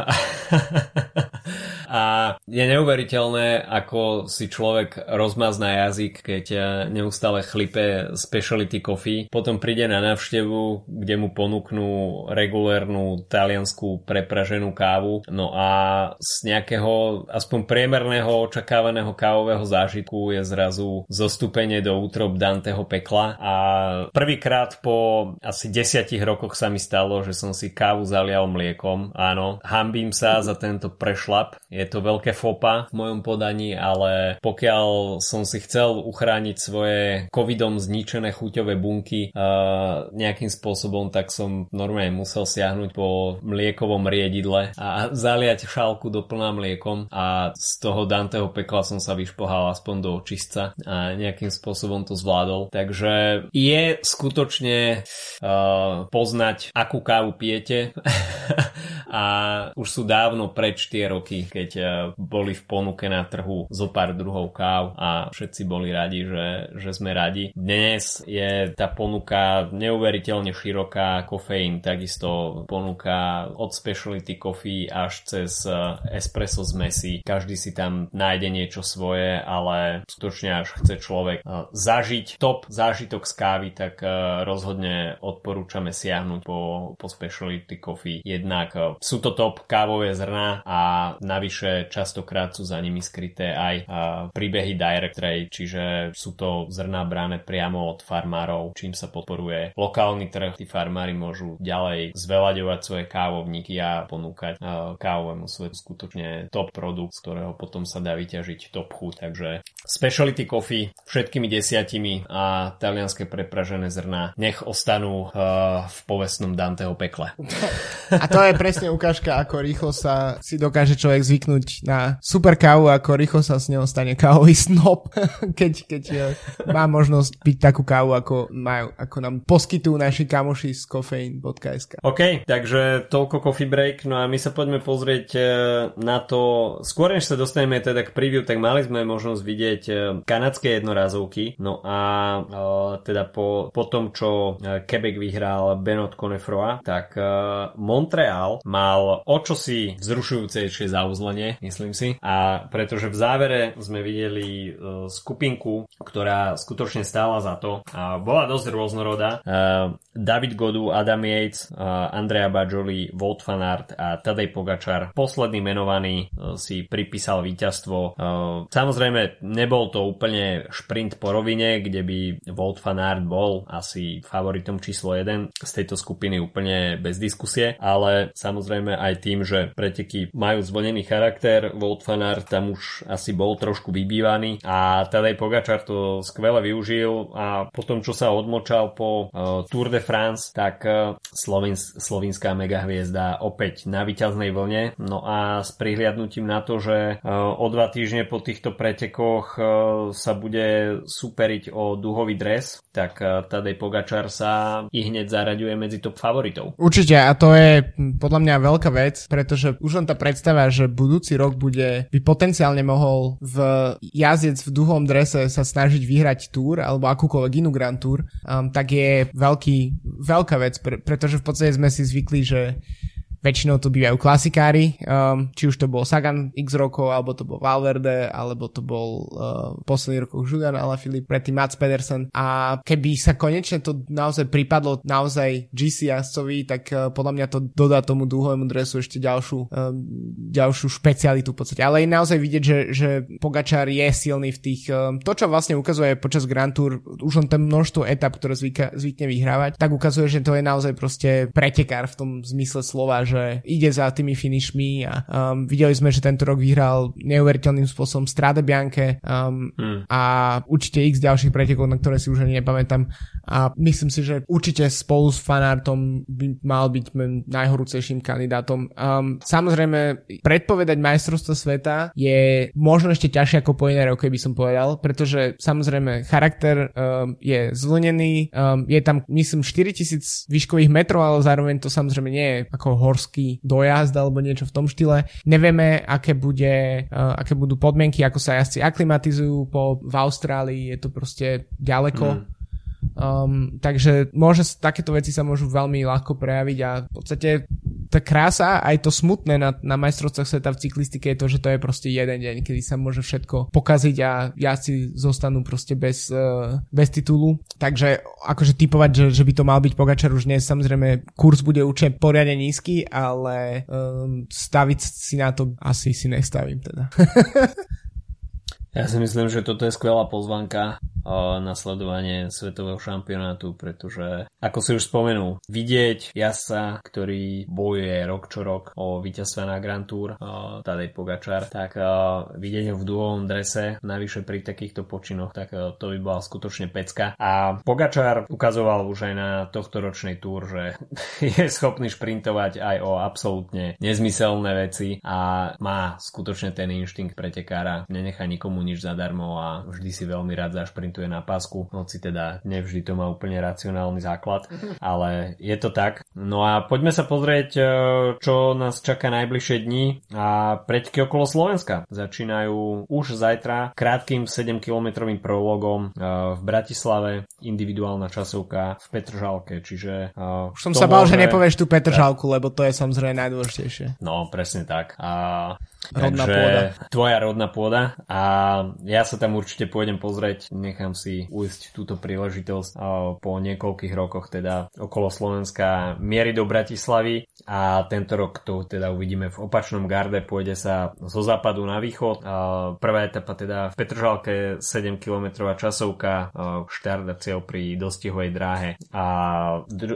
a je neuveriteľné, ako si človek rozmazná jazyk, keď e, neustále chlipe speciality coffee, potom príde na návštevu, kde mu ponúknú regulérnu talianskú prepraženú kávu. No a z nejakého aspoň priemerného očakávaného kávového zážitku je zrazu zostúpenie do útrob Danteho pekla a prvýkrát po asi desiatich rokoch sa mi stalo, že som si kávu zalial mliekom. Áno, hambím sa za tento prešlap. Je to veľké fopa v mojom podaní, ale pokiaľ som si chcel uchrániť svoje covidom zničené chuťové bunky, uh, nejakým spôsobom, tak som normálne musel siahnuť po mliekovom riedidle a zaliať šálku doplná mliekom a z toho Danteho pekla som sa vyšpohal aspoň do očistca a nejakým spôsobom to zvládol. Takže je skutočne uh, poznať, akú kávu pijete a už sú dávno preč tie roky, keď uh, boli v ponuke na trhu zo pár druhov káv a všetci boli radi, že, že sme radi. Dnes je tá ponuka neuveriteľne široká, kofeín takisto ponúka od specialty coffee až cez eh, espresso zmesi. Každý si tam nájde niečo svoje, ale skutočne až chce človek eh, zažiť top zážitok z kávy, tak eh, rozhodne odporúčame siahnuť po, po specialty coffee. Jednak sú to top kávové zrná a navyše častokrát sú za nimi skryté aj príbehy direct trade, čiže sú to zrná bráne priamo od farmárov, čím sa podporuje lokálny trh, tí farmári môžu ďalej zveľaďovať svoje kávovníky a ponúkať uh, kávovému svetu skutočne top produkt, z ktorého potom sa dá vyťažiť top chuť. Takže speciality coffee všetkými desiatimi a talianské prepražené zrná nech ostanú uh, v povestnom Danteho pekle. A to je presne ukážka, ako rýchlo sa si dokáže človek zvyknúť na super kávu, ako rýchlo sa s ňou stane kávový snob, keď, keď má možnosť piť takú kávu, ako, majú, ako nám pos poskytujú naši kamoši z kofeín.sk. OK, takže toľko coffee break, no a my sa poďme pozrieť e, na to, skôr než sa dostaneme teda k preview, tak mali sme možnosť vidieť e, kanadské jednorázovky, no a e, teda po, po tom, čo Quebec vyhral Benot Conefroa, tak Montreal mal o čosi vzrušujúcejšie zauzlenie, myslím si, a pretože v závere sme videli skupinku, ktorá skutočne stála za to a bola dosť rôznorodá. Uh, David Godu, Adam Yates, uh, Andrea Bajoli, Wout van a Tadej Pogačar. Posledný menovaný uh, si pripísal víťazstvo. Samozrejme, nebol to úplne šprint po rovine, kde by Wout van bol asi favoritom číslo 1 z tejto skupiny úplne bez diskusie, ale samozrejme aj tým, že preteky majú zvolený charakter, Wout van tam už asi bol trošku vybývaný a Tadej Pogačar to skvele využil a potom, čo sa odmočal po Tour de France, tak Slovins, slovinská megahviezda opäť na vyťaznej vlne. No a s prihliadnutím na to, že o dva týždne po týchto pretekoch sa bude superiť o duhový dres, tak Tadej Pogačar sa i hneď zaraďuje medzi top favoritov. Určite a to je podľa mňa veľká vec, pretože už len tá predstava, že budúci rok bude, by potenciálne mohol v jazdec v duhovom drese sa snažiť vyhrať túr alebo akúkoľvek inú Grand Tour, um, tak je veľký, veľká vec, pre, pretože v podstate sme si zvykli, že väčšinou to bývajú klasikári, um, či už to bol Sagan x rokov, alebo to bol Valverde, alebo to bol uh, v posledných rokoch Julian Alaphilippe, predtým Mats Pedersen a keby sa konečne to naozaj pripadlo naozaj GC jazdcovi, tak uh, podľa mňa to dodá tomu dúhovému dresu ešte ďalšiu, um, ďalšiu špecialitu v podstate. Ale je naozaj vidieť, že, že Pogačar je silný v tých, um, to čo vlastne ukazuje počas Grand Tour, už len ten množstvo etap, ktoré zvyka, zvykne vyhrávať, tak ukazuje, že to je naozaj proste pretekár v tom zmysle slova, že ide za tými finišmi a um, videli sme, že tento rok vyhral neuveriteľným spôsobom Strade Bianche um, hmm. a určite x ďalších pretekov, na ktoré si už ani nepamätám a myslím si, že určite spolu s fanartom by mal byť najhorúcejším kandidátom. Um, samozrejme, predpovedať majstrovstvo sveta je možno ešte ťažšie ako po iné roky by som povedal, pretože samozrejme charakter um, je zvlnený, um, je tam myslím 4000 výškových metrov, ale zároveň to samozrejme nie je ako horský dojazd alebo niečo v tom štýle. Nevieme, aké, bude, uh, aké budú podmienky, ako sa jazdci aklimatizujú po, v Austrálii, je to proste ďaleko. Mm. Um, takže môže, takéto veci sa môžu veľmi ľahko prejaviť a v podstate tá krása, aj to smutné na, na majstrovstvách sveta v cyklistike je to, že to je proste jeden deň, kedy sa môže všetko pokaziť a jazdci zostanú proste bez, uh, bez titulu. Takže akože typovať, že, že by to mal byť Pogačar už dnes, samozrejme kurz bude určite poriadne nízky, ale um, staviť si na to asi si nestavím teda. ja si myslím, že toto je skvelá pozvanka na sledovanie svetového šampionátu, pretože ako si už spomenul, vidieť jasa, ktorý bojuje rok čo rok o víťazstva na Grand Tour, Tadej Pogačar, tak vidieť ho v dúhovom drese, navyše pri takýchto počinoch, tak to by bola skutočne pecka. A Pogačar ukazoval už aj na tohto ročnej túr, že je schopný šprintovať aj o absolútne nezmyselné veci a má skutočne ten inštinkt pretekára, nenechá nikomu nič zadarmo a vždy si veľmi rád zašprintuje na pásku, hoci teda nevždy to má úplne racionálny základ, ale je to tak. No a poďme sa pozrieť, e, čo nás čaká najbližšie dni a preteky okolo Slovenska. Začínajú už zajtra krátkým 7-kilometrovým prologom e, v Bratislave, individuálna časovka v Petržalke, čiže... E, už som sa bál, môže... že nepovieš tú Petržalku, lebo to je samozrejme najdôležitejšie. No, presne tak. A Rodná Takže pôda. Tvoja rodná pôda a ja sa tam určite pôjdem pozrieť, nechám si ujsť túto príležitosť po niekoľkých rokoch teda okolo Slovenska miery do Bratislavy a tento rok to teda uvidíme v opačnom garde, pôjde sa zo západu na východ. Prvá etapa teda v Petržalke 7 km časovka, štart a cieľ pri dostihovej dráhe a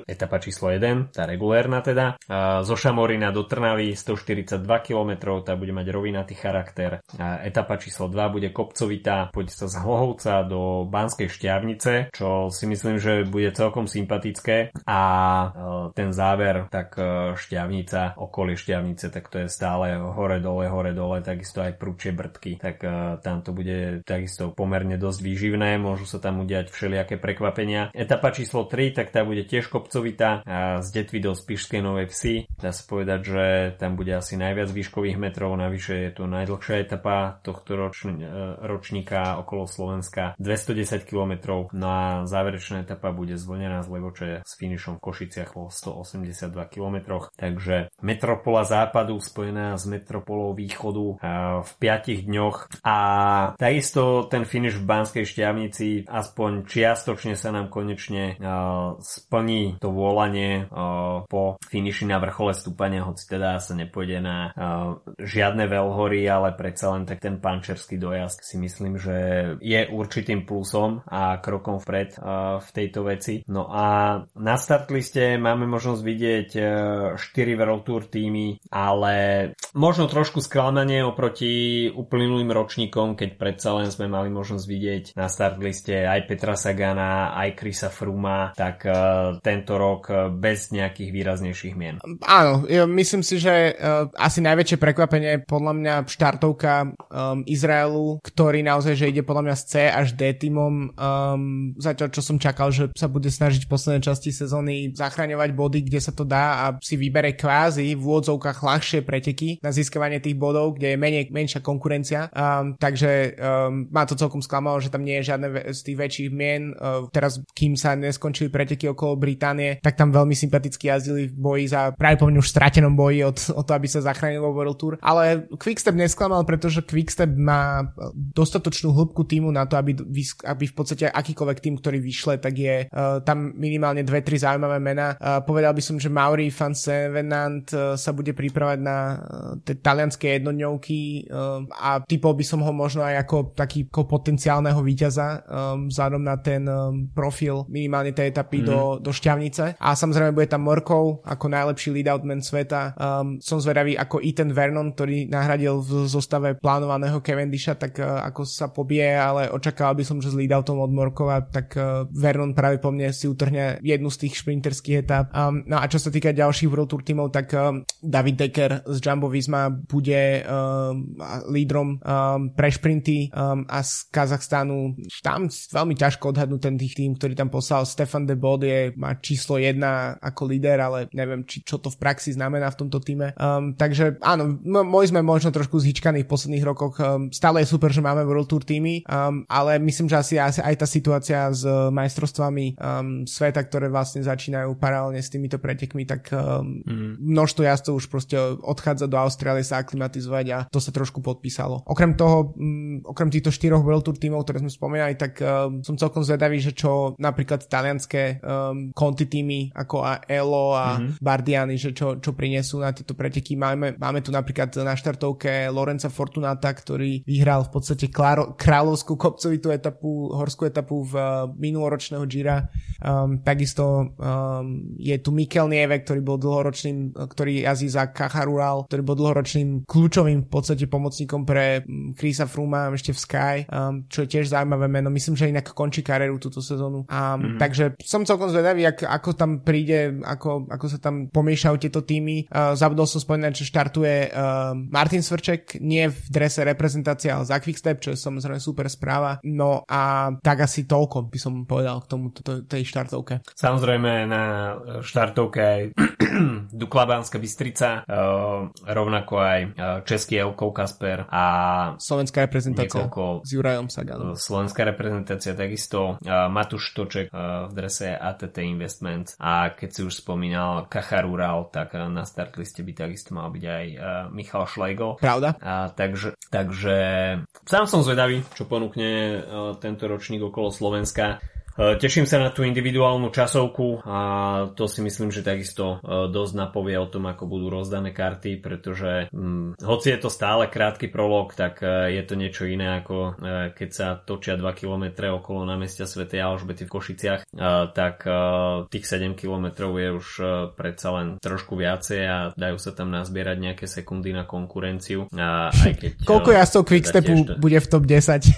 etapa číslo 1, tá regulérna teda, zo Šamorina do Trnavy 142 km, tá bude mať rovinatý charakter. Etapa číslo 2 bude kopcovitá, pôjde sa z Hlohovca do Banskej šťavnice, čo si myslím, že bude celkom sympatické a e, ten záver, tak e, šťavnica, okolie šťavnice, tak to je stále hore dole, hore dole, takisto aj prúčie brdky, tak e, tam to bude takisto pomerne dosť výživné, môžu sa tam udiať všelijaké prekvapenia. Etapa číslo 3, tak tá bude tiež kopcovitá a z Detvy do Spišskej Novej Vsi. Dá sa povedať, že tam bude asi najviac výškových metrov na Navyše je to najdlhšia etapa tohto ročn- e, ročníka okolo Slovenska 210 km. No a záverečná etapa bude zvlnená z Levoče s finišom v Košiciach po 182 km. Takže metropola západu spojená s metropolou východu e, v 5 dňoch a takisto ten finiš v Banskej šťavnici aspoň čiastočne sa nám konečne e, splní to volanie po finiši na vrchole stúpania, hoci teda sa nepôjde na žiadne žiadne veľhory, ale predsa len tak ten pančerský dojazd si myslím, že je určitým plusom a krokom vpred v tejto veci. No a na startliste máme možnosť vidieť uh, 4 World Tour týmy, ale možno trošku sklamanie oproti uplynulým ročníkom, keď predsa len sme mali možnosť vidieť na startliste aj Petra Sagana, aj Krisa Fruma, tak uh, tento rok bez nejakých výraznejších mien. Áno, myslím si, že asi najväčšie prekvapenie podľa mňa štartovka um, Izraelu, ktorý naozaj, že ide podľa mňa z C až D týmom, um, zatiaľ čo som čakal, že sa bude snažiť v poslednej časti sezóny zachraňovať body, kde sa to dá a si vybere kvázi v úvodzovkách ľahšie preteky na získavanie tých bodov, kde je menej, menšia konkurencia. Um, takže um, má to celkom sklamalo, že tam nie je žiadne z tých väčších mien. Uh, teraz, kým sa neskončili preteky okolo Británie, tak tam veľmi sympaticky jazdili v boji za práve po už stratenom boji od, od to, aby sa zachránilo World Tour. Ale Quickstep nesklamal, pretože Quickstep má dostatočnú hĺbku týmu na to, aby, aby v podstate akýkoľvek tým, ktorý vyšle, tak je uh, tam minimálne dve, tri zaujímavé mená. Uh, povedal by som, že Mauri van Sevenant uh, sa bude pripravať na uh, tie talianské jednodňovky uh, a typol by som ho možno aj ako taký ako potenciálneho víťaza um, vzhľadom na ten um, profil minimálne tej etapy mm. do, do Šťavnice. A samozrejme bude tam Morkov ako najlepší lead-out man sveta. Um, som zvedavý ako Ethan Vernon, ktorý nahradil v zostave plánovaného Cavendisha, tak uh, ako sa pobije, ale očakával by som, že s lead-outom od Morkova, tak uh, Vernon práve po mne si utrhne jednu z tých šprinterských etap. No a čo sa týka ďalších World Tour tímov, tak um, David Decker z Jumbo Visma bude lídrom pre šprinty a z Kazachstánu tam veľmi ťažko odhadnúť ten tých tým, ktorý tam poslal. Stefan de Bod je, má číslo jedna ako líder, ale neviem, či, čo to v praxi znamená v tomto týme. Um, takže áno, môj sme možno trošku zhyčkaní v posledných rokoch. Um, stále je super, že máme World Tour týmy, um, ale myslím, že asi, asi aj tá situácia s majstrovstvami um, sveta, ktoré vlastne začínajú paralelne s týmito pretekmi, tak um, mm. množstvo jazdcov už proste odchádza do Austrálie sa aklimatizovať a to sa trošku podpísalo. Okrem toho, um, okrem týchto štyroch World Tour tímov, ktoré sme spomínali, tak um, som celkom zvedavý, že čo napríklad talianské um, konti týmy ako Elo a mm-hmm. Bardiani, že čo, čo prinesú na tieto preteky. Máme, máme tu napríklad na štartovke Lorenza Fortunata, ktorý vyhral v podstate kláro, kráľovskú kopcovitú etapu, horskú etapu v uh, minuloročného Gira. Um, takisto um, je tu Mikel Nieve, ktorý bol dlhoročným, ktorý jazdí za Kacharural, ktorý bol dlhoročným kľúčovým v podstate pomocníkom pre Chrisa Fruma ešte v Sky, um, čo je tiež zaujímavé meno. Myslím, že inak končí kariéru túto sezónu. Um, mm-hmm. Takže som celkom zvedavý, ak, ako tam príde, ako, ako sa tam pomiešajú tieto týmy. Uh, zabudol som spomínať, že štartuje uh, Martin Svrček, nie v drese reprezentácie, ale za Quickstep, čo je samozrejme super správa. No a tak asi toľko by som povedal k tomu tej štartovke. Samozrejme na štartovke aj Duklabánska Bystrica, uh, rovnako aj uh, Český Elkov Kasper a Slovenská reprezentácia niekoľko, s Jurajom Saganom. Slovenská reprezentácia takisto Matúš Toček v drese ATT Investment a keď si už spomínal Kacharural, tak uh, na startliste by takisto mal byť aj Michal Šlejgo. Pravda. A, takže, takže sám som zvedavý, čo ponúkne uh, tento ročník okolo Slovenska. E, teším sa na tú individuálnu časovku a to si myslím, že takisto e, dosť napovie o tom, ako budú rozdané karty, pretože hm, hoci je to stále krátky prolog, tak e, je to niečo iné ako keď sa točia 2 km okolo námestia Sv. Alžbety v Košiciach, tak tých 7 km je už predsa len trošku viacej a dajú sa tam nazbierať nejaké sekundy na konkurenciu. A aj keď, Koľko jazdcov Quickstepu bude v top 10?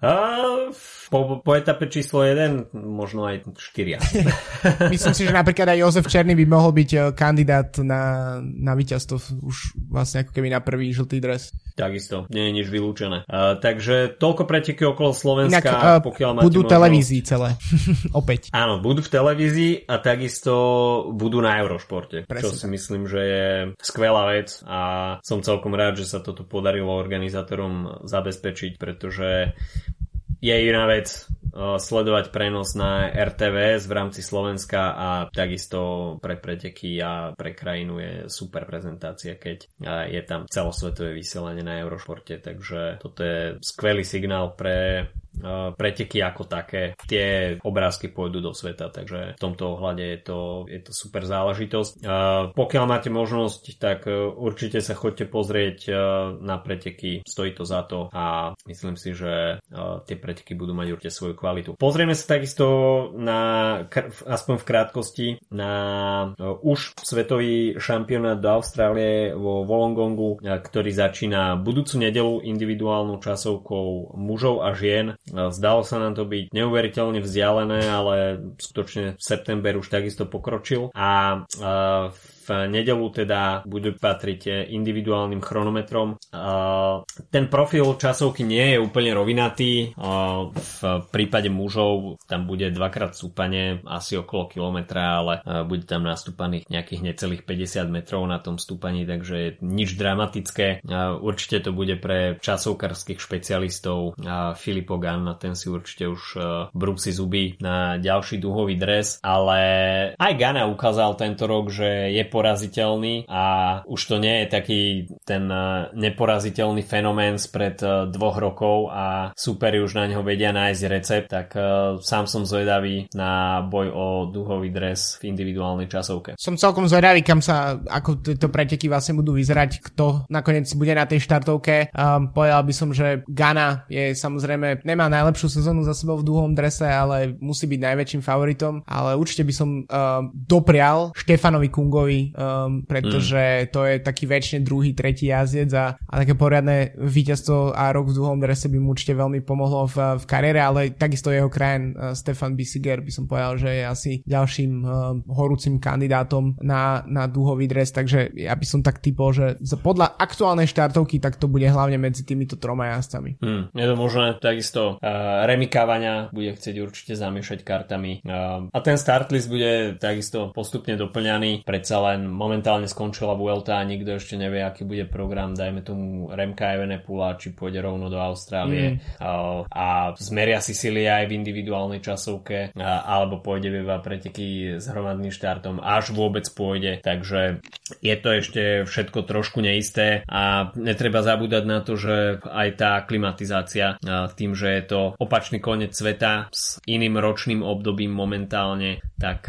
po, po etape číslo 1 možno aj 4. Myslím si, že napríklad aj Jozef Černý by mohol byť eh, kandidát na, na víťazstvo už vlastne ako keby na prvý žltý dres. Takisto, nie je nič vylúčené. Uh, takže toľko preteky okolo Slovenska, Inak, uh, pokiaľ máte Budú možnosť... televízii celé, opäť. Áno, budú v televízii a takisto budú na Eurošporte, Presne. čo si myslím, že je skvelá vec a som celkom rád, že sa toto podarilo organizátorom zabezpečiť, pretože je iná vec sledovať prenos na RTVS v rámci Slovenska a takisto pre preteky a pre krajinu je super prezentácia, keď je tam celosvetové vysielanie na Eurošporte, takže toto je skvelý signál pre preteky ako také. Tie obrázky pôjdu do sveta, takže v tomto ohľade je to, je to super záležitosť. Pokiaľ máte možnosť, tak e, určite sa chodte pozrieť e, na preteky, stojí to za to a myslím si, že e, tie preteky budú mať určite svoju kvalitu. Pozrieme sa takisto na, aspoň v krátkosti, na už svetový šampionát do Austrálie vo Wollongongu, ktorý začína budúcu nedelu individuálnou časovkou mužov a žien Zdalo sa nám to byť neuveriteľne vzdialené, ale skutočne september už takisto pokročil. A v nedelu teda budú patriť individuálnym chronometrom. Ten profil časovky nie je úplne rovinatý. V prípade mužov tam bude dvakrát súpanie asi okolo kilometra, ale bude tam nastúpaných nejakých necelých 50 metrov na tom stúpaní, takže nič dramatické. Určite to bude pre časovkarských špecialistov Filipo Ganna, ten si určite už brúsi zuby na ďalší duhový dres, ale aj Gana ukázal tento rok, že je poraziteľný a už to nie je taký ten e, neporaziteľný fenomén spred e, dvoch rokov a superi už na neho vedia nájsť recept, tak e, sám som zvedavý na boj o duhový dres v individuálnej časovke. Som celkom zvedavý, kam sa, ako tieto preteky vlastne budú vyzerať, kto nakoniec bude na tej štartovke. Um, povedal by som, že Gana je samozrejme, nemá najlepšiu sezónu za sebou v duhovom drese, ale musí byť najväčším favoritom, ale určite by som um, doprial Štefanovi Kungovi, um, pretože mm. to je taký väčšine druhý, tretí jazdec a, a také poriadne víťazstvo a rok v druhom drese by mu určite veľmi pomohlo v, v kariére, ale takisto jeho krajen uh, Stefan Bisiger by som povedal, že je asi ďalším uh, horúcim kandidátom na, na dúhový dres, takže ja by som tak typol, že podľa aktuálnej štartovky tak to bude hlavne medzi týmito troma jazdcami. Hmm, je to možné, takisto uh, Remy Kavania bude chcieť určite zamiešať kartami uh, a ten start list bude takisto postupne doplňaný, predsa len momentálne skončila Vuelta a nikto ešte nevie, aký bude program, dajme tomu Remka Evenepula, či pôjde rovno do Austrálie. Mm. a, zmeria si sily aj v individuálnej časovke alebo pôjde iba preteky s hromadným štartom, až vôbec pôjde, takže je to ešte všetko trošku neisté a netreba zabúdať na to, že aj tá klimatizácia tým, že je to opačný koniec sveta s iným ročným obdobím momentálne, tak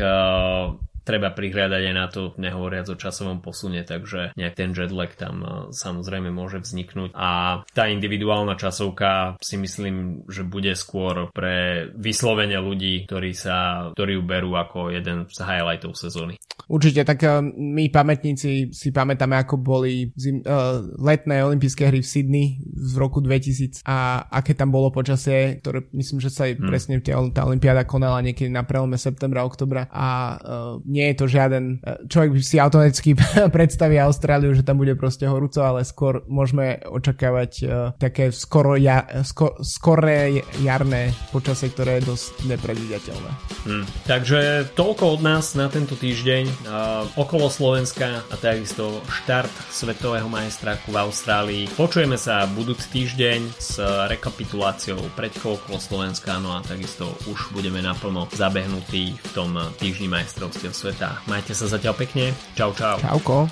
treba prihľadať aj na to, nehovoriac o časovom posune, takže nejak ten jetlag tam uh, samozrejme môže vzniknúť a tá individuálna časovka si myslím, že bude skôr pre vyslovene ľudí, ktorí sa, ktorí ju berú ako jeden z highlightov sezóny. Určite, tak uh, my pamätníci si pamätáme, ako boli zim, uh, letné olympijské hry v Sydney v roku 2000 a aké tam bolo počasie, ktoré myslím, že sa aj hmm. presne tá olympiáda konala niekedy na prelome septembra, oktobra a uh, nie je to žiaden, e, človek by si automaticky predstaví Austráliu, že tam bude proste horúco, ale skôr môžeme očakávať uh, také skoro ja, sko, skoré jarné počasie, ktoré je dosť nepredvídateľné. Hmm. Takže toľko od nás na tento týždeň. Uh, okolo Slovenska a takisto štart svetového majstráku v Austrálii. Počujeme sa budúci týždeň s rekapituláciou preďkov okolo Slovenska, no a takisto už budeme naplno zabehnutí v tom týždni majstrovstiev sveta. Majte sa zatiaľ pekne. Čau, čau. Čauko.